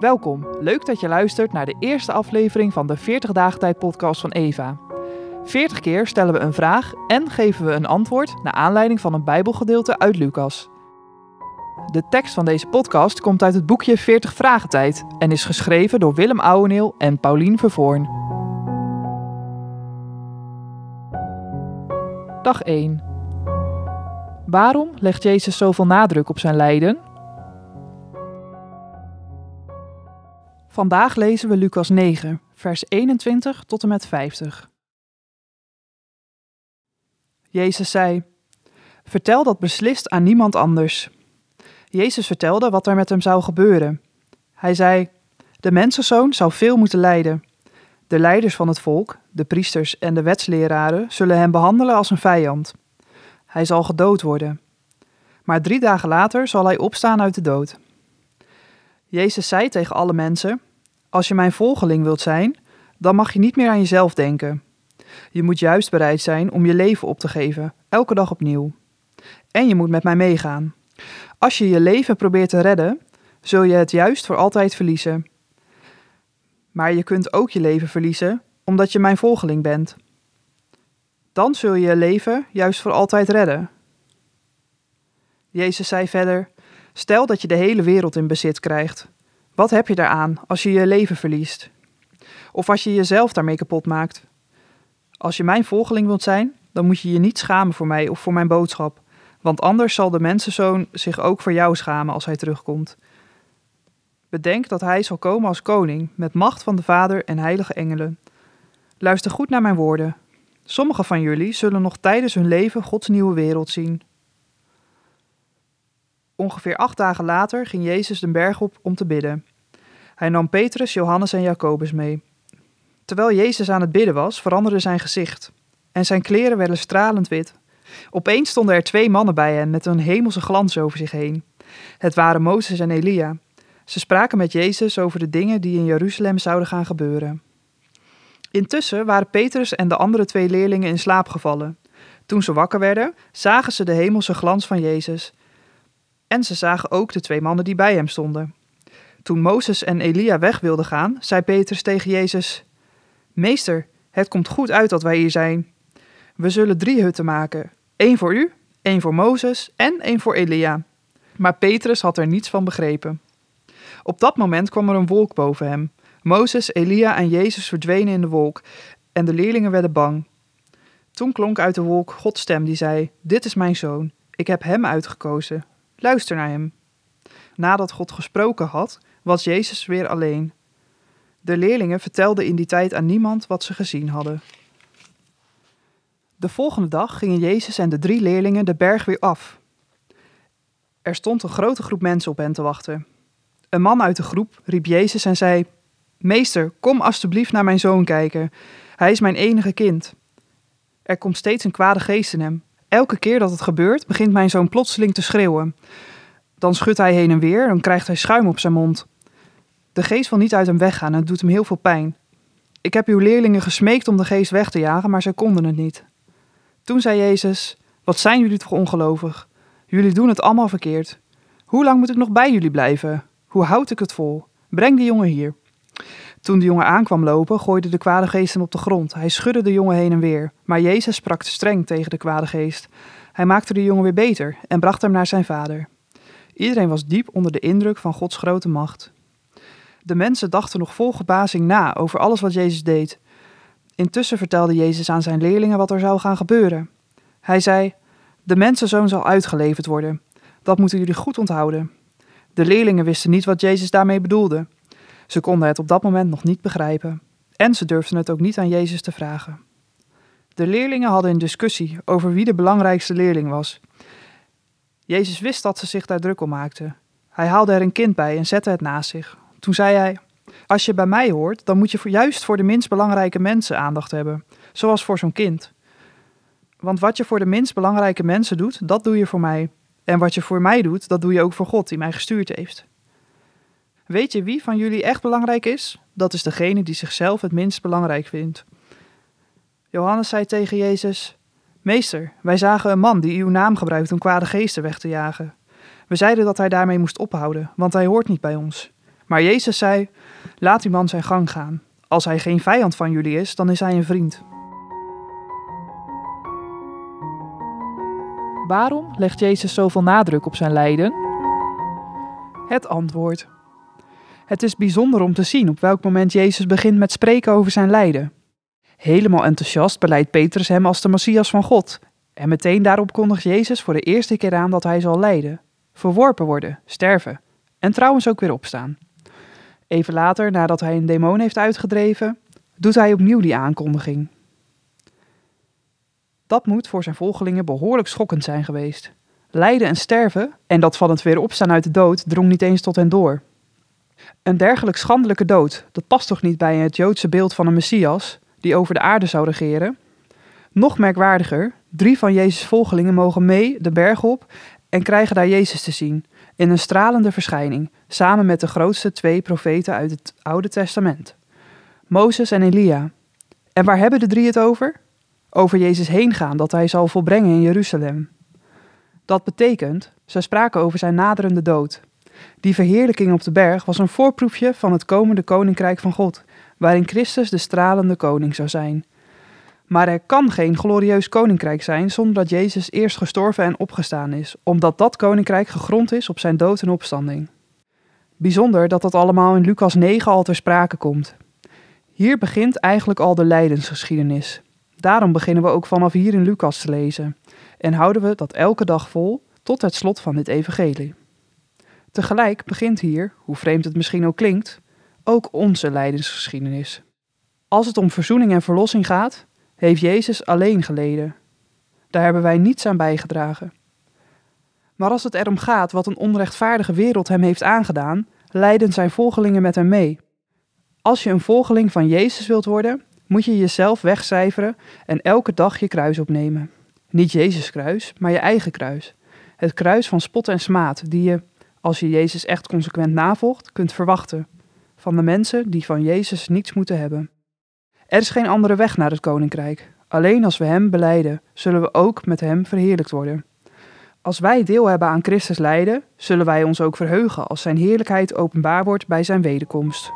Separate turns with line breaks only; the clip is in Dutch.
Welkom, leuk dat je luistert naar de eerste aflevering van de 40 dagen tijd podcast van Eva. 40 keer stellen we een vraag en geven we een antwoord naar aanleiding van een bijbelgedeelte uit Lucas. De tekst van deze podcast komt uit het boekje 40 vragen tijd en is geschreven door Willem Ouweneel en Paulien Vervoorn. Dag 1 Waarom legt Jezus zoveel nadruk op zijn lijden? Vandaag lezen we Lucas 9, vers 21 tot en met 50. Jezus zei: Vertel dat beslist aan niemand anders. Jezus vertelde wat er met hem zou gebeuren. Hij zei: De mensenzoon zou veel moeten lijden. De leiders van het volk, de priesters en de wetsleraren, zullen hem behandelen als een vijand. Hij zal gedood worden. Maar drie dagen later zal hij opstaan uit de dood. Jezus zei tegen alle mensen: Als je mijn volgeling wilt zijn, dan mag je niet meer aan jezelf denken. Je moet juist bereid zijn om je leven op te geven, elke dag opnieuw. En je moet met mij meegaan. Als je je leven probeert te redden, zul je het juist voor altijd verliezen. Maar je kunt ook je leven verliezen omdat je mijn volgeling bent. Dan zul je je leven juist voor altijd redden. Jezus zei verder: Stel dat je de hele wereld in bezit krijgt. Wat heb je daaraan als je je leven verliest? Of als je jezelf daarmee kapot maakt? Als je mijn volgeling wilt zijn, dan moet je je niet schamen voor mij of voor mijn boodschap, want anders zal de mensenzoon zich ook voor jou schamen als hij terugkomt. Bedenk dat hij zal komen als koning, met macht van de Vader en heilige engelen. Luister goed naar mijn woorden. Sommigen van jullie zullen nog tijdens hun leven Gods nieuwe wereld zien. Ongeveer acht dagen later ging Jezus de berg op om te bidden. Hij nam Petrus, Johannes en Jacobus mee. Terwijl Jezus aan het bidden was, veranderde zijn gezicht en zijn kleren werden stralend wit. Opeens stonden er twee mannen bij hem met een hemelse glans over zich heen. Het waren Mozes en Elia. Ze spraken met Jezus over de dingen die in Jeruzalem zouden gaan gebeuren. Intussen waren Petrus en de andere twee leerlingen in slaap gevallen. Toen ze wakker werden, zagen ze de hemelse glans van Jezus. En ze zagen ook de twee mannen die bij hem stonden. Toen Mozes en Elia weg wilden gaan, zei Petrus tegen Jezus: Meester, het komt goed uit dat wij hier zijn. We zullen drie hutten maken: één voor u, één voor Mozes en één voor Elia. Maar Petrus had er niets van begrepen. Op dat moment kwam er een wolk boven hem. Mozes, Elia en Jezus verdwenen in de wolk en de leerlingen werden bang. Toen klonk uit de wolk Gods stem die zei: Dit is mijn zoon, ik heb hem uitgekozen. Luister naar hem. Nadat God gesproken had, was Jezus weer alleen. De leerlingen vertelden in die tijd aan niemand wat ze gezien hadden. De volgende dag gingen Jezus en de drie leerlingen de berg weer af. Er stond een grote groep mensen op hen te wachten. Een man uit de groep riep Jezus en zei: Meester, kom alstublieft naar mijn zoon kijken. Hij is mijn enige kind. Er komt steeds een kwade geest in hem. Elke keer dat het gebeurt, begint mijn zoon plotseling te schreeuwen. Dan schudt hij heen en weer, dan krijgt hij schuim op zijn mond. De geest wil niet uit hem weggaan en het doet hem heel veel pijn. Ik heb uw leerlingen gesmeekt om de geest weg te jagen, maar zij konden het niet. Toen zei Jezus: Wat zijn jullie toch ongelovig? Jullie doen het allemaal verkeerd. Hoe lang moet ik nog bij jullie blijven? Hoe houd ik het vol? Breng die jongen hier. Toen de jongen aankwam lopen, gooide de kwade geest hem op de grond. Hij schudde de jongen heen en weer. Maar Jezus sprak streng tegen de kwade geest. Hij maakte de jongen weer beter en bracht hem naar zijn vader. Iedereen was diep onder de indruk van Gods grote macht. De mensen dachten nog vol verbazing na over alles wat Jezus deed. Intussen vertelde Jezus aan zijn leerlingen wat er zou gaan gebeuren. Hij zei: De mensenzoon zal uitgeleverd worden. Dat moeten jullie goed onthouden. De leerlingen wisten niet wat Jezus daarmee bedoelde. Ze konden het op dat moment nog niet begrijpen. En ze durfden het ook niet aan Jezus te vragen. De leerlingen hadden een discussie over wie de belangrijkste leerling was. Jezus wist dat ze zich daar druk om maakten. Hij haalde er een kind bij en zette het naast zich. Toen zei hij: Als je bij mij hoort, dan moet je juist voor de minst belangrijke mensen aandacht hebben, zoals voor zo'n kind. Want wat je voor de minst belangrijke mensen doet, dat doe je voor mij. En wat je voor mij doet, dat doe je ook voor God die mij gestuurd heeft. Weet je wie van jullie echt belangrijk is? Dat is degene die zichzelf het minst belangrijk vindt. Johannes zei tegen Jezus: Meester, wij zagen een man die uw naam gebruikt om kwade geesten weg te jagen. We zeiden dat hij daarmee moest ophouden, want hij hoort niet bij ons. Maar Jezus zei: Laat die man zijn gang gaan. Als hij geen vijand van jullie is, dan is hij een vriend.
Waarom legt Jezus zoveel nadruk op zijn lijden?
Het antwoord. Het is bijzonder om te zien op welk moment Jezus begint met spreken over zijn lijden. Helemaal enthousiast beleidt Petrus hem als de Messias van God. En meteen daarop kondigt Jezus voor de eerste keer aan dat hij zal lijden, verworpen worden, sterven en trouwens ook weer opstaan. Even later, nadat hij een demon heeft uitgedreven, doet hij opnieuw die aankondiging. Dat moet voor zijn volgelingen behoorlijk schokkend zijn geweest. Lijden en sterven, en dat van het weer opstaan uit de dood, drong niet eens tot hen door. Een dergelijk schandelijke dood, dat past toch niet bij het Joodse beeld van een Messias, die over de aarde zou regeren? Nog merkwaardiger, drie van Jezus' volgelingen mogen mee de berg op en krijgen daar Jezus te zien, in een stralende verschijning, samen met de grootste twee profeten uit het Oude Testament. Mozes en Elia. En waar hebben de drie het over? Over Jezus heen gaan dat hij zal volbrengen in Jeruzalem. Dat betekent, zij spraken over zijn naderende dood. Die verheerlijking op de berg was een voorproefje van het komende koninkrijk van God, waarin Christus de stralende koning zou zijn. Maar er kan geen glorieus koninkrijk zijn zonder dat Jezus eerst gestorven en opgestaan is, omdat dat koninkrijk gegrond is op zijn dood en opstanding. Bijzonder dat dat allemaal in Lucas 9 al ter sprake komt. Hier begint eigenlijk al de lijdensgeschiedenis. Daarom beginnen we ook vanaf hier in Lucas te lezen en houden we dat elke dag vol tot het slot van dit evangelie. Tegelijk begint hier, hoe vreemd het misschien ook klinkt, ook onze lijdensgeschiedenis. Als het om verzoening en verlossing gaat, heeft Jezus alleen geleden. Daar hebben wij niets aan bijgedragen. Maar als het erom gaat wat een onrechtvaardige wereld hem heeft aangedaan, lijden zijn volgelingen met hem mee. Als je een volgeling van Jezus wilt worden, moet je jezelf wegcijferen en elke dag je kruis opnemen. Niet Jezus' kruis, maar je eigen kruis. Het kruis van spot en smaad, die je, als je Jezus echt consequent navolgt, kunt verwachten. Van de mensen die van Jezus niets moeten hebben. Er is geen andere weg naar het koninkrijk. Alleen als we Hem beleiden, zullen we ook met Hem verheerlijkt worden. Als wij deel hebben aan Christus lijden, zullen wij ons ook verheugen als Zijn heerlijkheid openbaar wordt bij Zijn wederkomst.